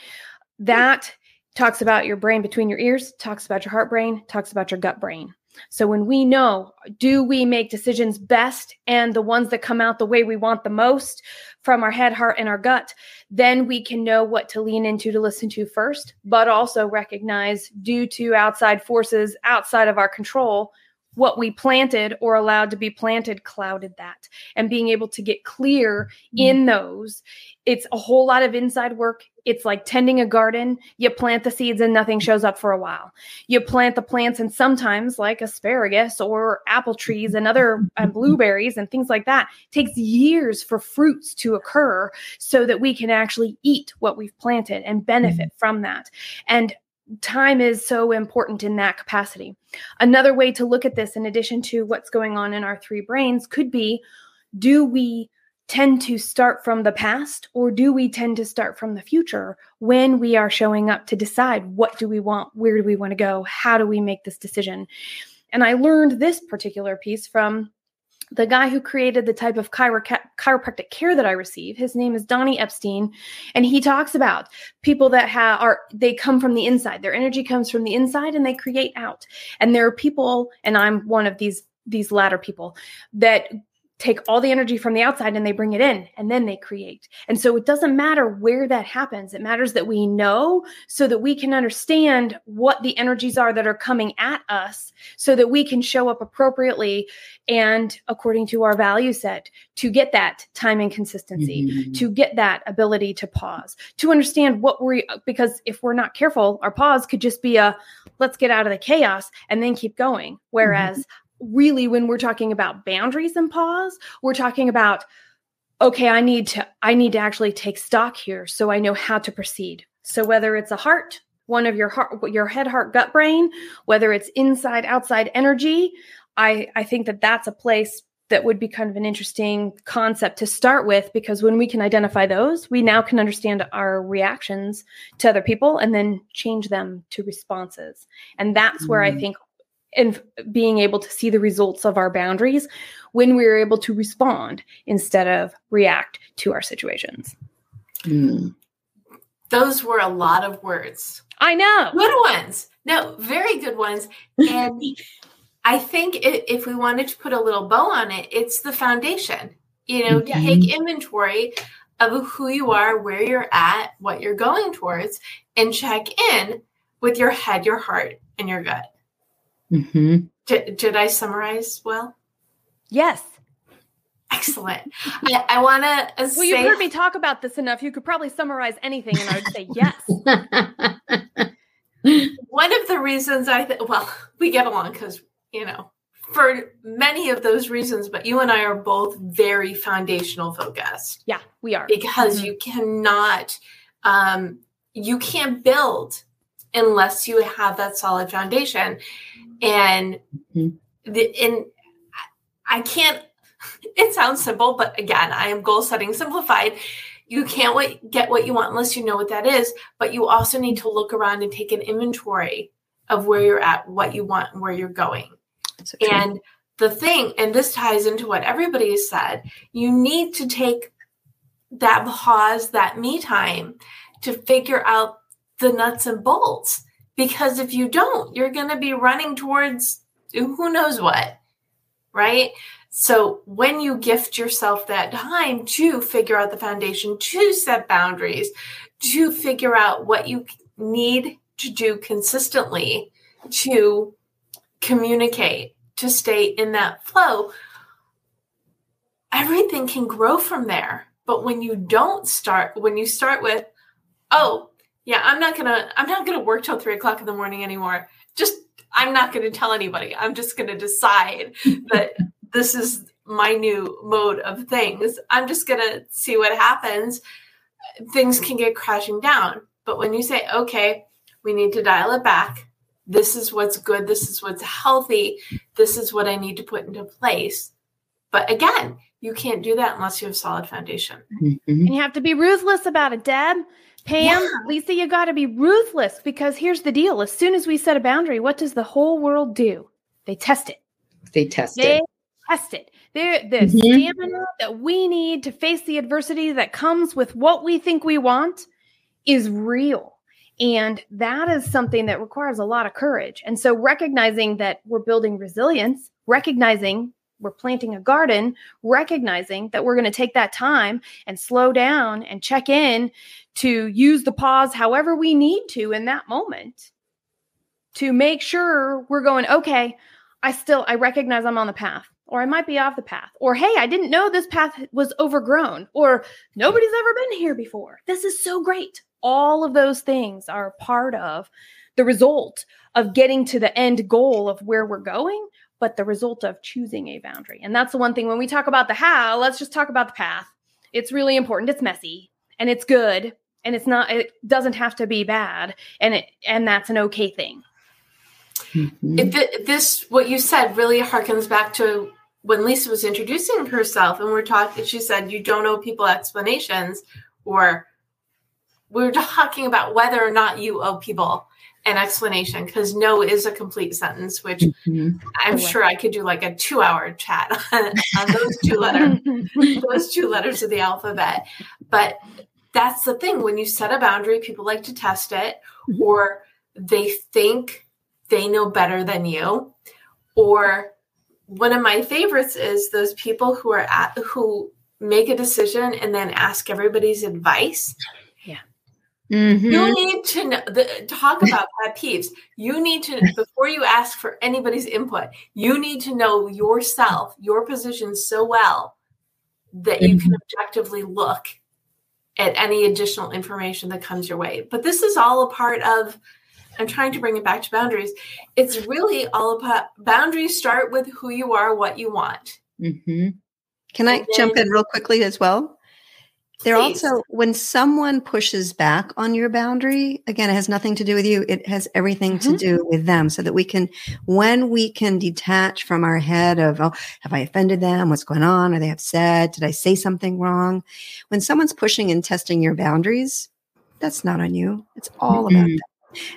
That talks about your brain between your ears, talks about your heart brain, talks about your gut brain. So when we know, do we make decisions best and the ones that come out the way we want the most from our head, heart, and our gut, then we can know what to lean into to listen to first, but also recognize due to outside forces outside of our control, what we planted or allowed to be planted clouded that. And being able to get clear mm-hmm. in those, it's a whole lot of inside work. It's like tending a garden. You plant the seeds and nothing shows up for a while. You plant the plants, and sometimes, like asparagus or apple trees and other and blueberries and things like that, takes years for fruits to occur so that we can actually eat what we've planted and benefit mm-hmm. from that. And time is so important in that capacity. Another way to look at this, in addition to what's going on in our three brains, could be do we tend to start from the past or do we tend to start from the future when we are showing up to decide what do we want where do we want to go how do we make this decision and i learned this particular piece from the guy who created the type of chiro- chiropractic care that I receive, his name is Donnie Epstein, and he talks about people that have are they come from the inside. Their energy comes from the inside, and they create out. And there are people, and I'm one of these these latter people that take all the energy from the outside and they bring it in and then they create. And so it doesn't matter where that happens. It matters that we know so that we can understand what the energies are that are coming at us so that we can show up appropriately and according to our value set to get that time and consistency, Mhm. to get that ability to pause, to understand what we because if we're not careful, our pause could just be a let's get out of the chaos and then keep going. Whereas really when we're talking about boundaries and pause, we're talking about okay, I need to I need to actually take stock here so I know how to proceed. So whether it's a heart, one of your heart your head heart gut brain, whether it's inside outside energy, I I think that that's a place that would be kind of an interesting concept to start with because when we can identify those, we now can understand our reactions to other people and then change them to responses. And that's where I Mhm. think in being able to see the results of our boundaries when we're able to respond instead of react to our situations. Mm. Those were a lot of words. I know. Good ones. No, very good ones. And I think i if we wanted to put a little bow on it, it's the foundation. You know, to Mhm. take inventory of who you are, where you're at, what you're going towards, and check in with your head, your heart, and your gut. Mhm. Did, did I summarize well? Yes. Excellent. I, I want to Well, say you've heard me talk about this enough. You could probably summarize anything, and I would say yes. one of the reasons I th- well, we get along because you know for many of those reasons, but you and I are both very foundational focused Yeah, we are. because Mhm. you cannot, um, you can't build unless you have that solid foundation, and Mhm. the and I can't. It sounds simple, but again, I am goal setting simplified. You can't wait, get what you want unless you know what that is, but you also need to look around and take an inventory of where you're at, what you want, and where you're going. So and the thing, and this ties into what everybody has said, you need to take that pause, that me time to figure out the nuts and bolts. Because if you don't, you're going to be running towards who knows what, right? So when you gift yourself that time to figure out the foundation, to set boundaries, to figure out what you need to do consistently to communicate, to stay in that flow, everything can grow from there. But when you don't start, when you start with, oh, yeah, I'm not gonna, I'm not gonna work till three o'clock in the morning anymore. Just, I'm not gonna tell anybody. I'm just gonna decide that this is my new mode of things. I'm just gonna see what happens. Things can get crashing down. But when you say, okay, we need to dial it back. This is what's good. This is what's healthy. This is what I need to put into place. But again, you can't do that unless you have solid foundation. Mhm. And you have to be ruthless about it, Deb. Pam, Yeah. Lisa, you got to be ruthless because here's the deal. As soon as we set a boundary, what does the whole world do? They test it. They test it. They it. test it. They're, the Mhm. stamina that we need to face the adversity that comes with what we think we want is real. And that is something that requires a lot of courage. And so recognizing that we're building resilience, recognizing we're planting a garden, recognizing that we're going to take that time and slow down and check in to use the pause however we need to in that moment to make sure we're going, okay, I still I recognize I'm on the path or I might be off the path or hey, I didn't know this path was overgrown or nobody's ever been here before. This is so great. All of those things are part of the result of getting to the end goal of where we're going, but the result of choosing a boundary. And that's the one thing when we talk about the how, let's just talk about the path. It's really important. It's messy and it's good and it's not it doesn't have to be bad and it and that's an okay thing. Mhm. It, this, what you said, really harkens back to when Lisa was introducing herself, and we're talking. She said, "You don't owe people explanations," or we're talking about whether or not you owe people an explanation because no is a complete sentence, which Mhm. I'm Correct. sure I could do like a two-hour chat on, on those two letters, those two letters of the alphabet. But that's the thing when you set a boundary, people like to test it, Mhm. or they think they know better than you, or one of my favorites is those people who are at who make a decision and then ask everybody's advice. Mhm. You need to know, the, talk about pet peeves. You need to, before you ask for anybody's input, you need to know yourself, your position so well that you can objectively look at any additional information that comes your way. But this is all a part of, I'm trying to bring it back to boundaries. It's really all about boundaries start with who you are, what you want. Mhm. Can I And jump in real quickly as well? There Please. also, when someone pushes back on your boundary, again, it has nothing to do with you. It has everything to Mhm. do with them so that we can, when we can detach from our head of, oh, have I offended them? What's going on? Are they upset? Did I say something wrong? When someone's pushing and testing your boundaries, that's not on you. It's all about Mhm. them.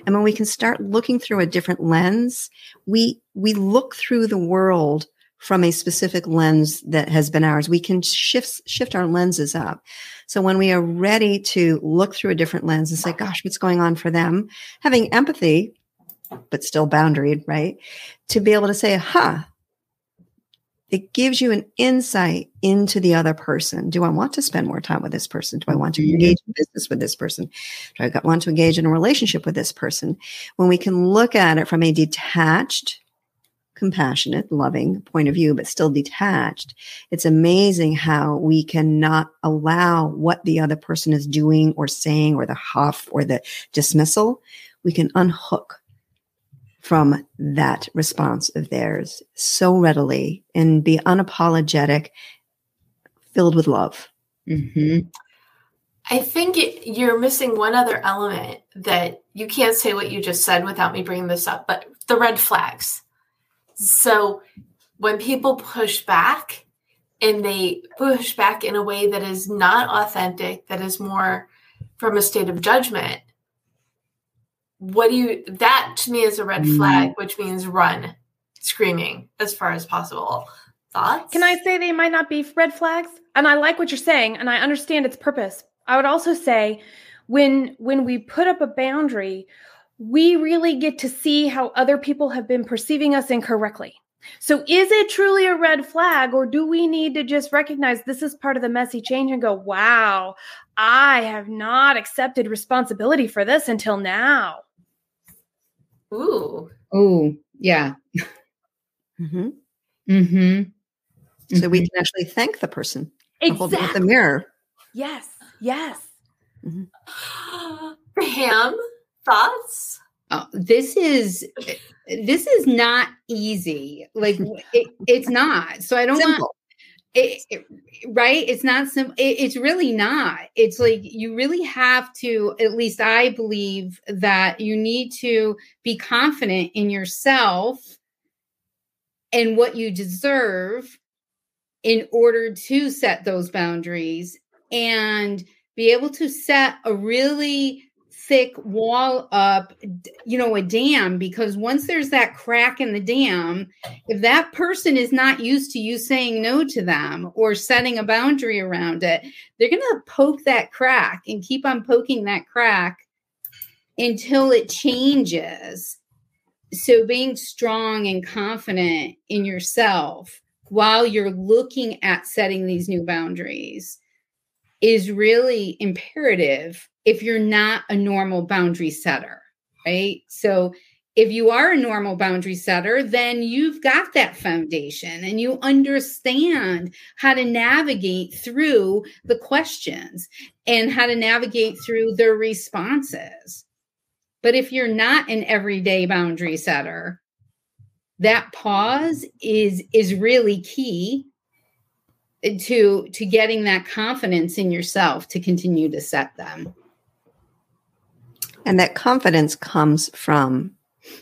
And when we can start looking through a different lens, we, we look through the world from a specific lens that has been ours. We can shift shift our lenses up. So when we are ready to look through a different lens and say, gosh, what's going on for them? Having empathy, but still boundaried, right? To be able to say, huh, it gives you an insight into the other person. Do I want to spend more time with this person? Do I want to Mhm. engage in business with this person? Do I want to engage in a relationship with this person? When we can look at it from a detached, compassionate, loving point of view, but still detached, it's amazing how we cannot allow what the other person is doing or saying or the huff or the dismissal. We can unhook from that response of theirs so readily and be unapologetic, filled with love. Mhm. I think it, you're missing one other element that you can't say what you just said without me bringing this up, but the red flags. So when people push back and they push back in a way that is not authentic, that is more from a state of judgment, what do you, that to me is a red Mm. flag, which means run. screaming as far as possible. Thoughts? Can I say they might not be red flags? And I like what you're saying, and I understand its purpose. I would also say when when we put up a boundary, we really get to see how other people have been perceiving us incorrectly. So is it truly a red flag or do we need to just recognize this is part of the messy change and go, "Wow, I have not accepted responsibility for this until now." Ooh. Oh, yeah. Mm-hmm. Mm-hmm. So we Mhm. can actually thank the person. and Hold it with the mirror. Yes. Yes. Pam, thoughts? Oh, this is this is not easy. Like it, it's not. So I don't want it, it- right it's not simple it, it's really not it's like you really have to at least i believe that you need to be confident in yourself and what you deserve in order to set those boundaries and be able to set a really thick wall up you know a dam because once there's that crack in the dam if that person is not used to you saying no to them or setting a boundary around it, they're going to poke that crack and keep on poking that crack until it changes. So, being strong and confident in yourself while you're looking at setting these new boundaries is really imperative if you're not a normal boundary setter, right? So, if you are a normal boundary setter, then you've got that foundation and you understand how to navigate through the questions and how to navigate through the responses. But if you're not an everyday boundary setter, that pause is is really key to to getting that confidence in yourself to continue to set them. And that confidence comes from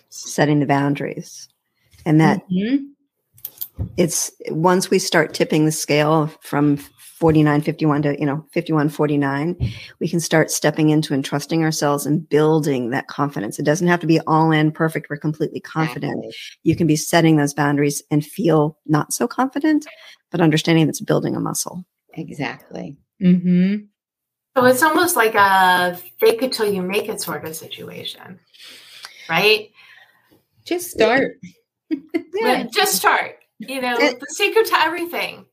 setting the boundaries. And that Mhm. it's once we start tipping the scale from 49 51 to you know 51 49 we can start stepping into and trusting ourselves and building that confidence it doesn't have to be all in perfect we're completely confident you can be setting those boundaries and feel not so confident but understanding it's building a muscle Exactly. Mm-hmm. So it's almost like a fake it till you make it sort of situation, right? Just start. But just start. You know, It- the secret to everything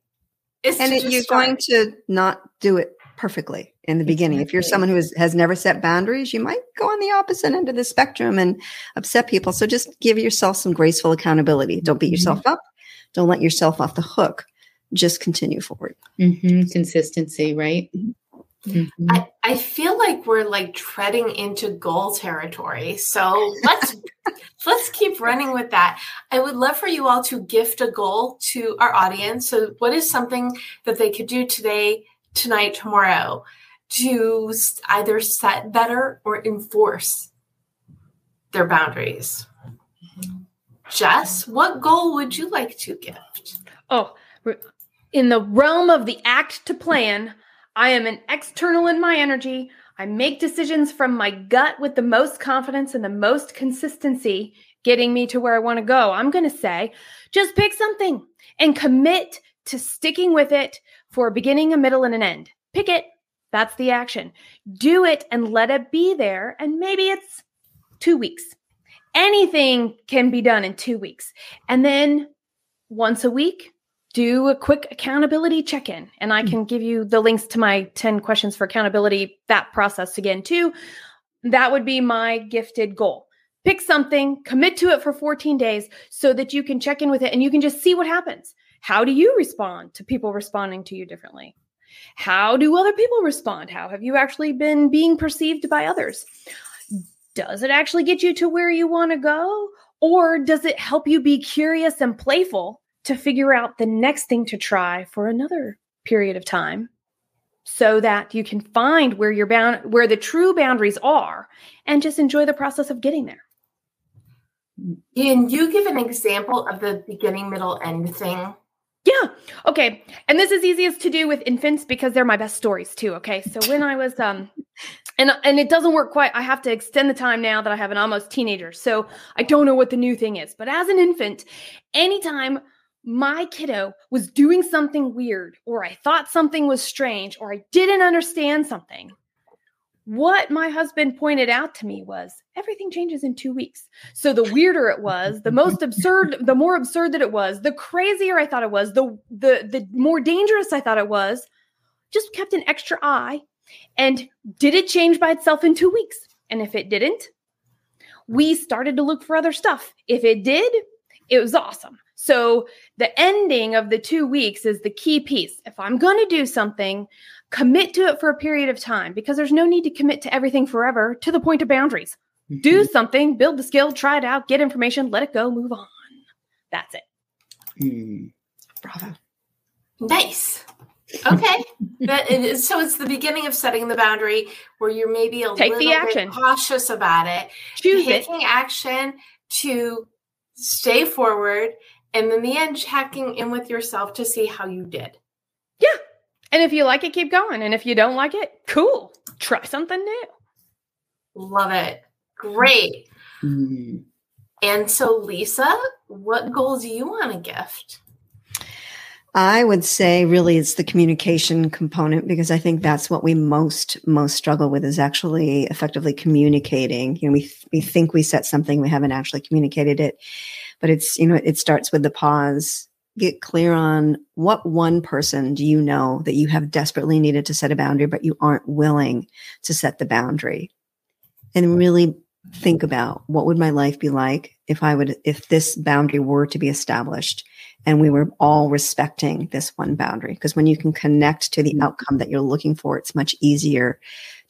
is and to it, just you're start. going to not do it perfectly in the beginning if you're someone who is, has never set boundaries you might go on the opposite end of the spectrum and upset people so just give yourself some graceful accountability don't beat yourself up don't let yourself off the hook just continue forward Mm-hmm. Consistency, right? Mhm. I, I feel like we're like treading into goal territory. So let's let's keep running with that. I would love for you all to gift a goal to our audience. So what is something that they could do today, tonight, tomorrow to either set better or enforce their boundaries? Jess, what goal would you like to gift? Oh, in the realm of the act to plan, I am an external in my energy. I make decisions from my gut with the most confidence and the most consistency, getting me to where I want to go. I'm going to say just pick something and commit to sticking with it for a beginning, a middle, and an end. Pick it. That's the action. Do it and let it be there. And maybe it's two weeks. Anything can be done in two weeks. And then once a week, do a quick accountability check in. And I hmm. can give you the links to my 10 questions for accountability, that process again, too. That would be my gifted goal. Pick something, commit to it for 14 days so that you can check in with it and you can just see what happens. How do you respond to people responding to you differently? How do other people respond? How have you actually been being perceived by others? Does it actually get you to where you want to go? Or does it help you be curious and playful to figure out the next thing to try for another period of time so that you can find where your bound where the true boundaries are and just enjoy the process of getting there. Can you give an example of the beginning, middle, end thing? Yeah. Okay. And this is easiest to do with infants because they're my best stories too. Okay. So when I was um and and it doesn't work quite i have to extend the time now that i have an almost teenager so i don't know what the new thing is but as an infant anytime my kiddo was doing something weird or i thought something was strange or i didn't understand something what my husband pointed out to me was everything changes in two weeks. So the weirder it was, the most absurd, the more absurd that it was, the crazier I thought it was, the the the more dangerous I thought it was, just kept an extra eye and did it change by itself in two weeks? And if it didn't, we started to look for other stuff. If it did, it was awesome. So the ending of the two weeks is the key piece. If I'm going to do something, commit to it for a period of time because there's no need to commit to everything forever to the point of boundaries. Mm-hmm. Do something, build the skill, try it out, get information, let it go, move on. That's it. Mm. Bravo. Nice. Okay. that is, so it's the beginning of setting the boundary where you're maybe a Take little the action. bit cautious about it. Choose taking it. action to stay forward and in the end checking in with yourself to see how you did. Yeah. And if you like it, keep going. And if you don't like it, cool. Try something new. Love it. Great. Mm. And so Lisa, what goals do you want to gift? I would say really it's the communication component because I think that's what we most most struggle with is actually effectively communicating. You know, we we think we set something, we haven't actually communicated it, but it's you know it starts with the pause. Get clear on what one person do you know that you have desperately needed to set a boundary, but you aren't willing to set the boundary, and really think about what would my life be like if I would if this boundary were to be established and we were all respecting this one boundary because when you can connect to the mm-hmm. outcome that you're looking for it's much easier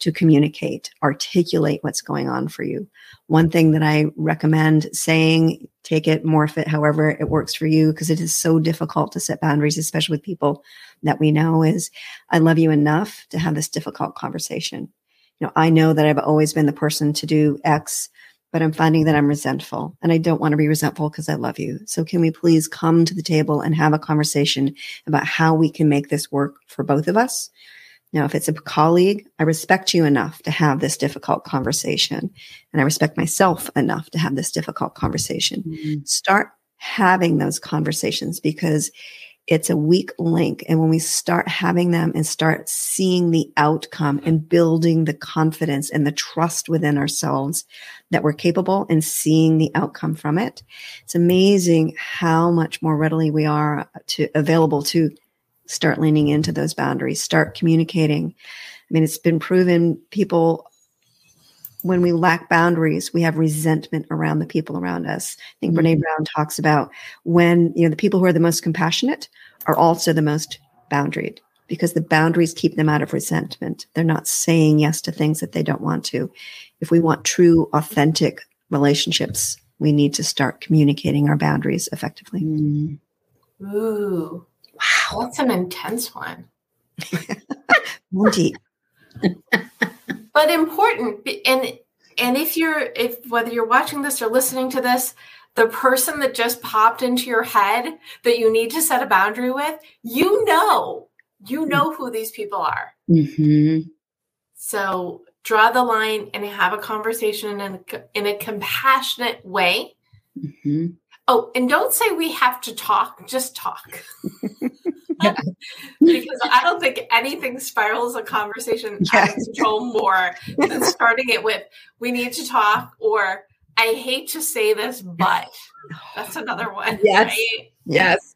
to communicate articulate what's going on for you. One thing that i recommend saying take it morph it however it works for you because it is so difficult to set boundaries especially with people that we know is i love you enough to have this difficult conversation. You know i know that i've always been the person to do x but I'm finding that I'm resentful and I don't want to be resentful because I love you. So can we please come to the table and have a conversation about how we can make this work for both of us? Now, if it's a colleague, I respect you enough to have this difficult conversation and I respect myself enough to have this difficult conversation. Mm. Start having those conversations because it's a weak link. And when we start having them and start seeing the outcome and building the confidence and the trust within ourselves that we're capable and seeing the outcome from it, it's amazing how much more readily we are to available to start leaning into those boundaries, start communicating. I mean, it's been proven people when we lack boundaries, we have resentment around the people around us. I think Mm-hmm. Brene Brown talks about when, you know, the people who are the most compassionate are also the most boundaried because the boundaries keep them out of resentment. They're not saying yes to things that they don't want to. If we want true, authentic relationships, we need to start communicating our boundaries effectively. Mm. Ooh. Wow. That's an intense one. Indeed. but important and and if you're if whether you're watching this or listening to this the person that just popped into your head that you need to set a boundary with you know you know who these people are Mhm. so draw the line and have a conversation in a, in a compassionate way Mhm. Oh and don't say we have to talk just talk because i don't think anything spirals a conversation out of Yes. control more than starting it with we need to talk or i hate to say this but that's another one Yes. right? Yes.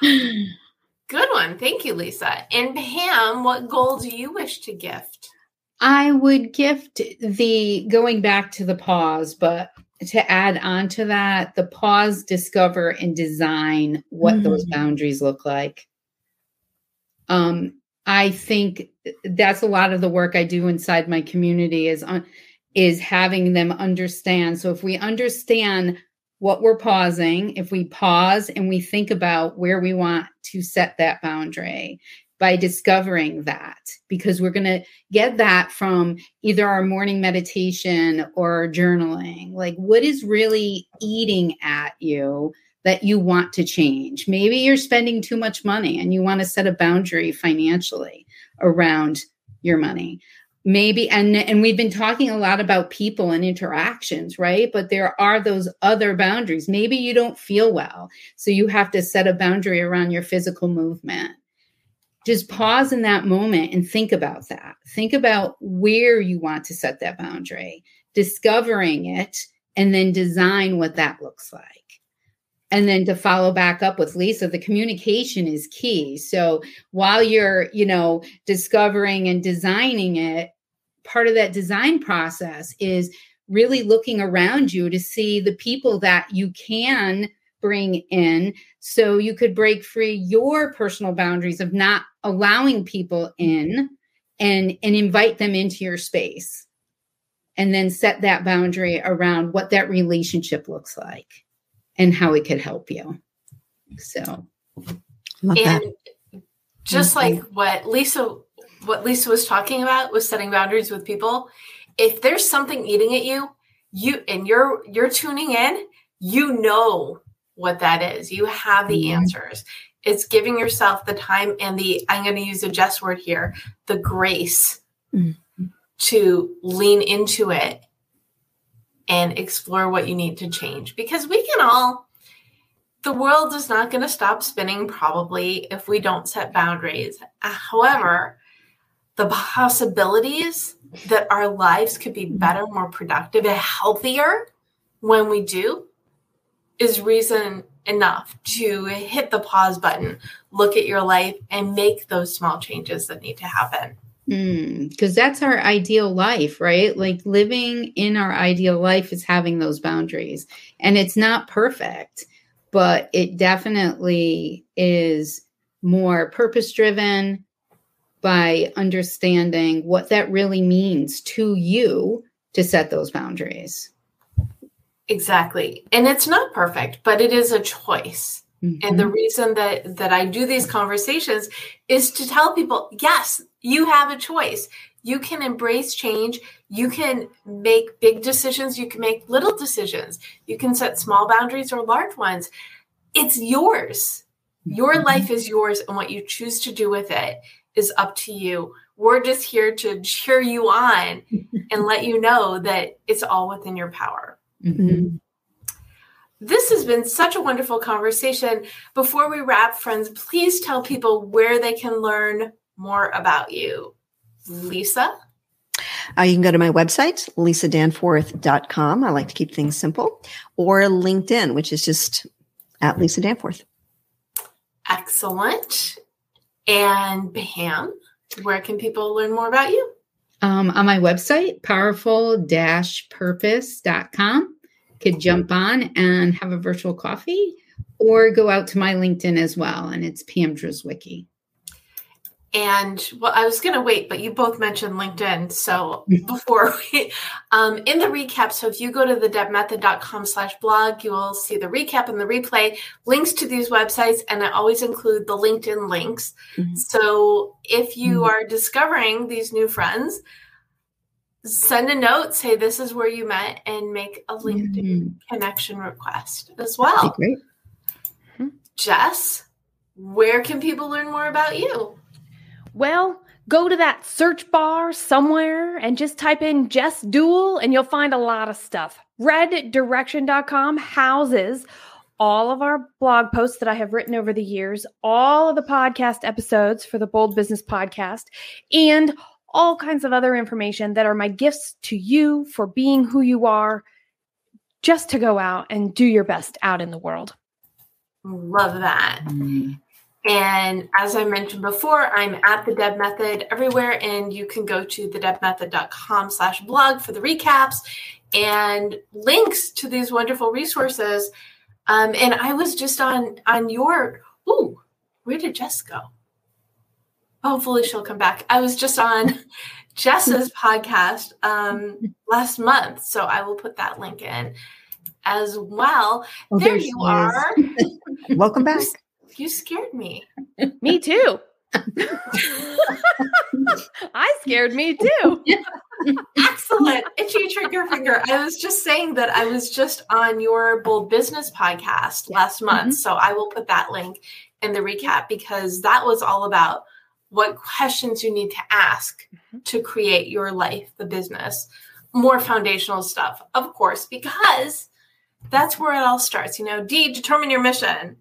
good one thank you lisa and pam what goal do you wish to gift I would gift the going back to the pause, but to add on to that, the pause, discover, and design what those Mhm. boundaries look like. Um, I think that's a lot of the work I do inside my community is on is having them understand. So if we understand what we're pausing, if we pause and we think about where we want to set that boundary by discovering that, because we're going to get that from either our morning meditation or journaling. Like, what is really eating at you that you want to change? Maybe you're spending too much money and you want to set a boundary financially around your money. maybe and and we've been talking a lot about people and interactions right but there are those other boundaries maybe you don't feel well so you have to set a boundary around your physical movement just pause in that moment and think about that. Think about where you want to set that boundary discovering it and then design what that looks like. And then to follow back up with lisa the communication is key. So while you're you know discovering and designing it part of that design process is really looking around you to see the people that you can bring in so you could break free your personal boundaries of not allowing people in and and invite them into your space and then set that boundary around what that relationship looks like and how it could help you so Love and that. just like what lisa what Lisa was talking about was setting boundaries with people. If there's something eating at you, you and you're you're tuning in, you know what that is. You have the mm-hmm. answers. It's giving yourself the time and the I'm going to use a Jess word here, the grace mm-hmm. to lean into it and explore what you need to change because we can all the world is not going to stop spinning probably if we don't set boundaries. However, the possibilities that our lives could be better, more productive, and healthier when we do is reason enough to hit the pause button, look at your life, and make those small changes that need to happen. Because mm, that's our ideal life, right? Like living in our ideal life is having those boundaries. And it's not perfect, but it definitely is more purpose driven, by understanding what that really means to you to set those boundaries. Exactly. And it's not perfect, but it is a choice. Mm-hmm. And the reason that that I do these conversations is to tell people, yes, you have a choice. You can embrace change. You can make big decisions. You can make little decisions. You can set small boundaries or large ones. It's yours. Your mm-hmm. life is yours, and what you choose to do with it is up to you. We're just here to cheer you on and let you know that it's all within your power. Mm-hmm. This has been such a wonderful conversation. Before we wrap, friends, please tell people where they can learn more about you. Lisa? Uh, you can go to my website, lisadanforth.com. I like to keep things simple, or LinkedIn, which is just at Lisa Danforth. Excellent. And Pam, where can people learn more about you? Um, on my website, powerful-purpose.com. Could jump on and have a virtual coffee or go out to my LinkedIn as well. And it's Pam Drzewiecki. And well, I was going to wait, but you both mentioned LinkedIn. So before we, um, in the recap, so if you go to the debmethod.com slash blog, you will see the recap and the replay, links to these websites, and I always include the LinkedIn links. Mm-hmm. So if you mm-hmm. are discovering these new friends, send a note, say this is where you met, and make a LinkedIn mm-hmm. connection request as well. Great. Jess, where can people learn more about you? Well, go to that search bar somewhere and just type in Jess Dewell and you'll find a lot of stuff. Reddirection.com houses all of our blog posts that I have written over the years, all of the podcast episodes for the Bold Business Podcast, and all kinds of other information that are my gifts to you for being who you are, just to go out and do your best out in the world. Love that. And as I mentioned before, I'm at the Deb Method everywhere, and you can go to thedebmethod.com slash blog for the recaps and links to these wonderful resources. Um, and I was just on on your ooh, where did Jess go? Hopefully she'll come back. I was just on Jess's podcast um, last month, so I will put that link in as well. Oh, there you are. Welcome back. You scared me. me too. I scared me too. Excellent. Itchy trigger finger. I was just saying that I was just on your Bold Business podcast last month. Mm-hmm. So I will put that link in the recap because that was all about what questions you need to ask mm-hmm. to create your life, the business, more foundational stuff, of course, because that's where it all starts. You know, D, determine your mission.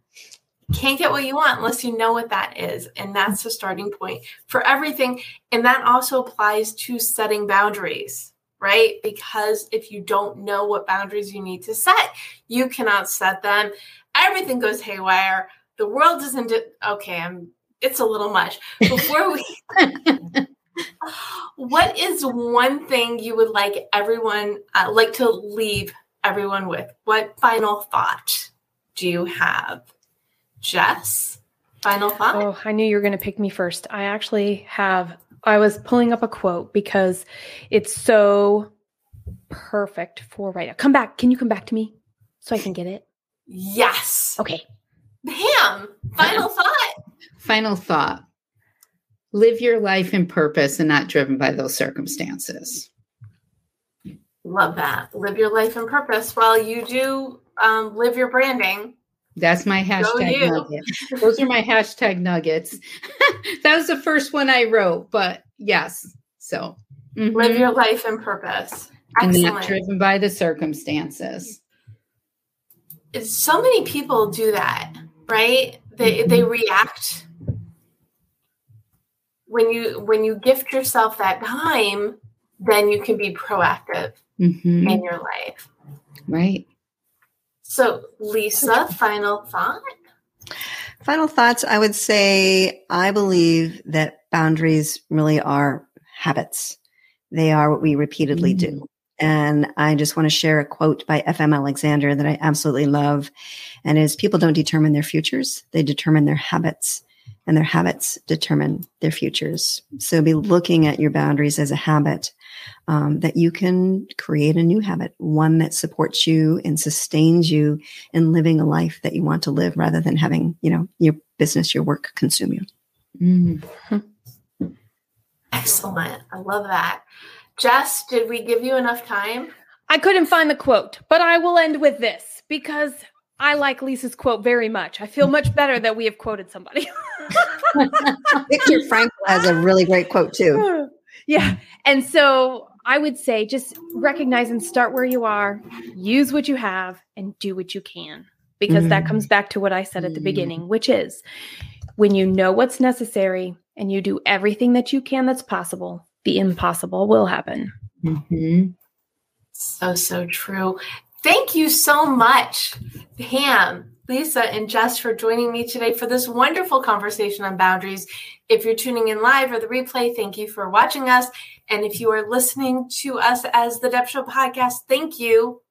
Can't get what you want unless you know what that is. And that's the starting point for everything. And that also applies to setting boundaries, right? Because if you don't know what boundaries you need to set, you cannot set them. Everything goes haywire. The world isn't, okay, I'm, it's a little much. Before we, what is one thing you would like everyone, uh, like to leave everyone with? What final thought do you have? Jess, final thought? Oh, I knew you were going to pick me first. I actually have, I was pulling up a quote because it's so perfect for right now. Come back. Can you come back to me so I can get it? Yes. Okay. Bam. Final thought. Final thought. Live your life in purpose and not driven by those circumstances. Love that. Live your life in purpose while you do um, live your branding. That's my hashtag nugget. Those are my hashtag nuggets. that was the first one I wrote, but yes. So mm-hmm. live your life in purpose. Excellent. And not driven by the circumstances. So many people do that, right? They mm-hmm. they react when you when you gift yourself that time, then you can be proactive mm-hmm. in your life. Right. So, Lisa, final thought? Final thoughts I would say I believe that boundaries really are habits. They are what we repeatedly mm-hmm. do. And I just want to share a quote by F.M. Alexander that I absolutely love. And is people don't determine their futures, they determine their habits and their habits determine their futures. So be looking at your boundaries as a habit um, that you can create a new habit, one that supports you and sustains you in living a life that you want to live rather than having, you know, your business, your work consume you. Mm-hmm. Excellent. I love that. Jess, did we give you enough time? I couldn't find the quote, but I will end with this because I like Lisa's quote very much. I feel much better that we have quoted somebody. Viktor Frankl has a really great quote too. Yeah. And so I would say just recognize and start where you are, use what you have, and do what you can. Because mm. that comes back to what I said at the beginning, which is when you know what's necessary and you do everything that you can that's possible, the impossible will happen. Mm-hmm. So, so true. Thank you so much, Pam, Lisa, and Jess for joining me today for this wonderful conversation on boundaries. If you're tuning in live or the replay, thank you for watching us. And if you are listening to us as the Deb Show podcast, thank you,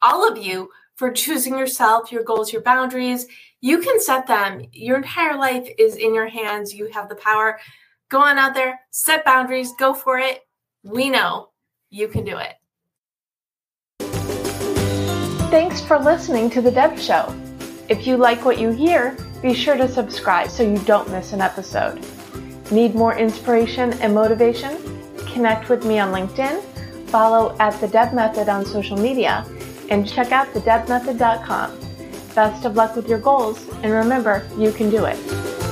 all of you, for choosing yourself, your goals, your boundaries. You can set them. Your entire life is in your hands. You have the power. Go on out there, set boundaries, go for it. We know you can do it. Thanks for listening to The Deb Show. If you like what you hear, be sure to subscribe so you don't miss an episode. Need more inspiration and motivation? Connect with me on LinkedIn, follow at The Deb Method on social media, and check out thedebmethod.com. Best of luck with your goals, and remember, you can do it.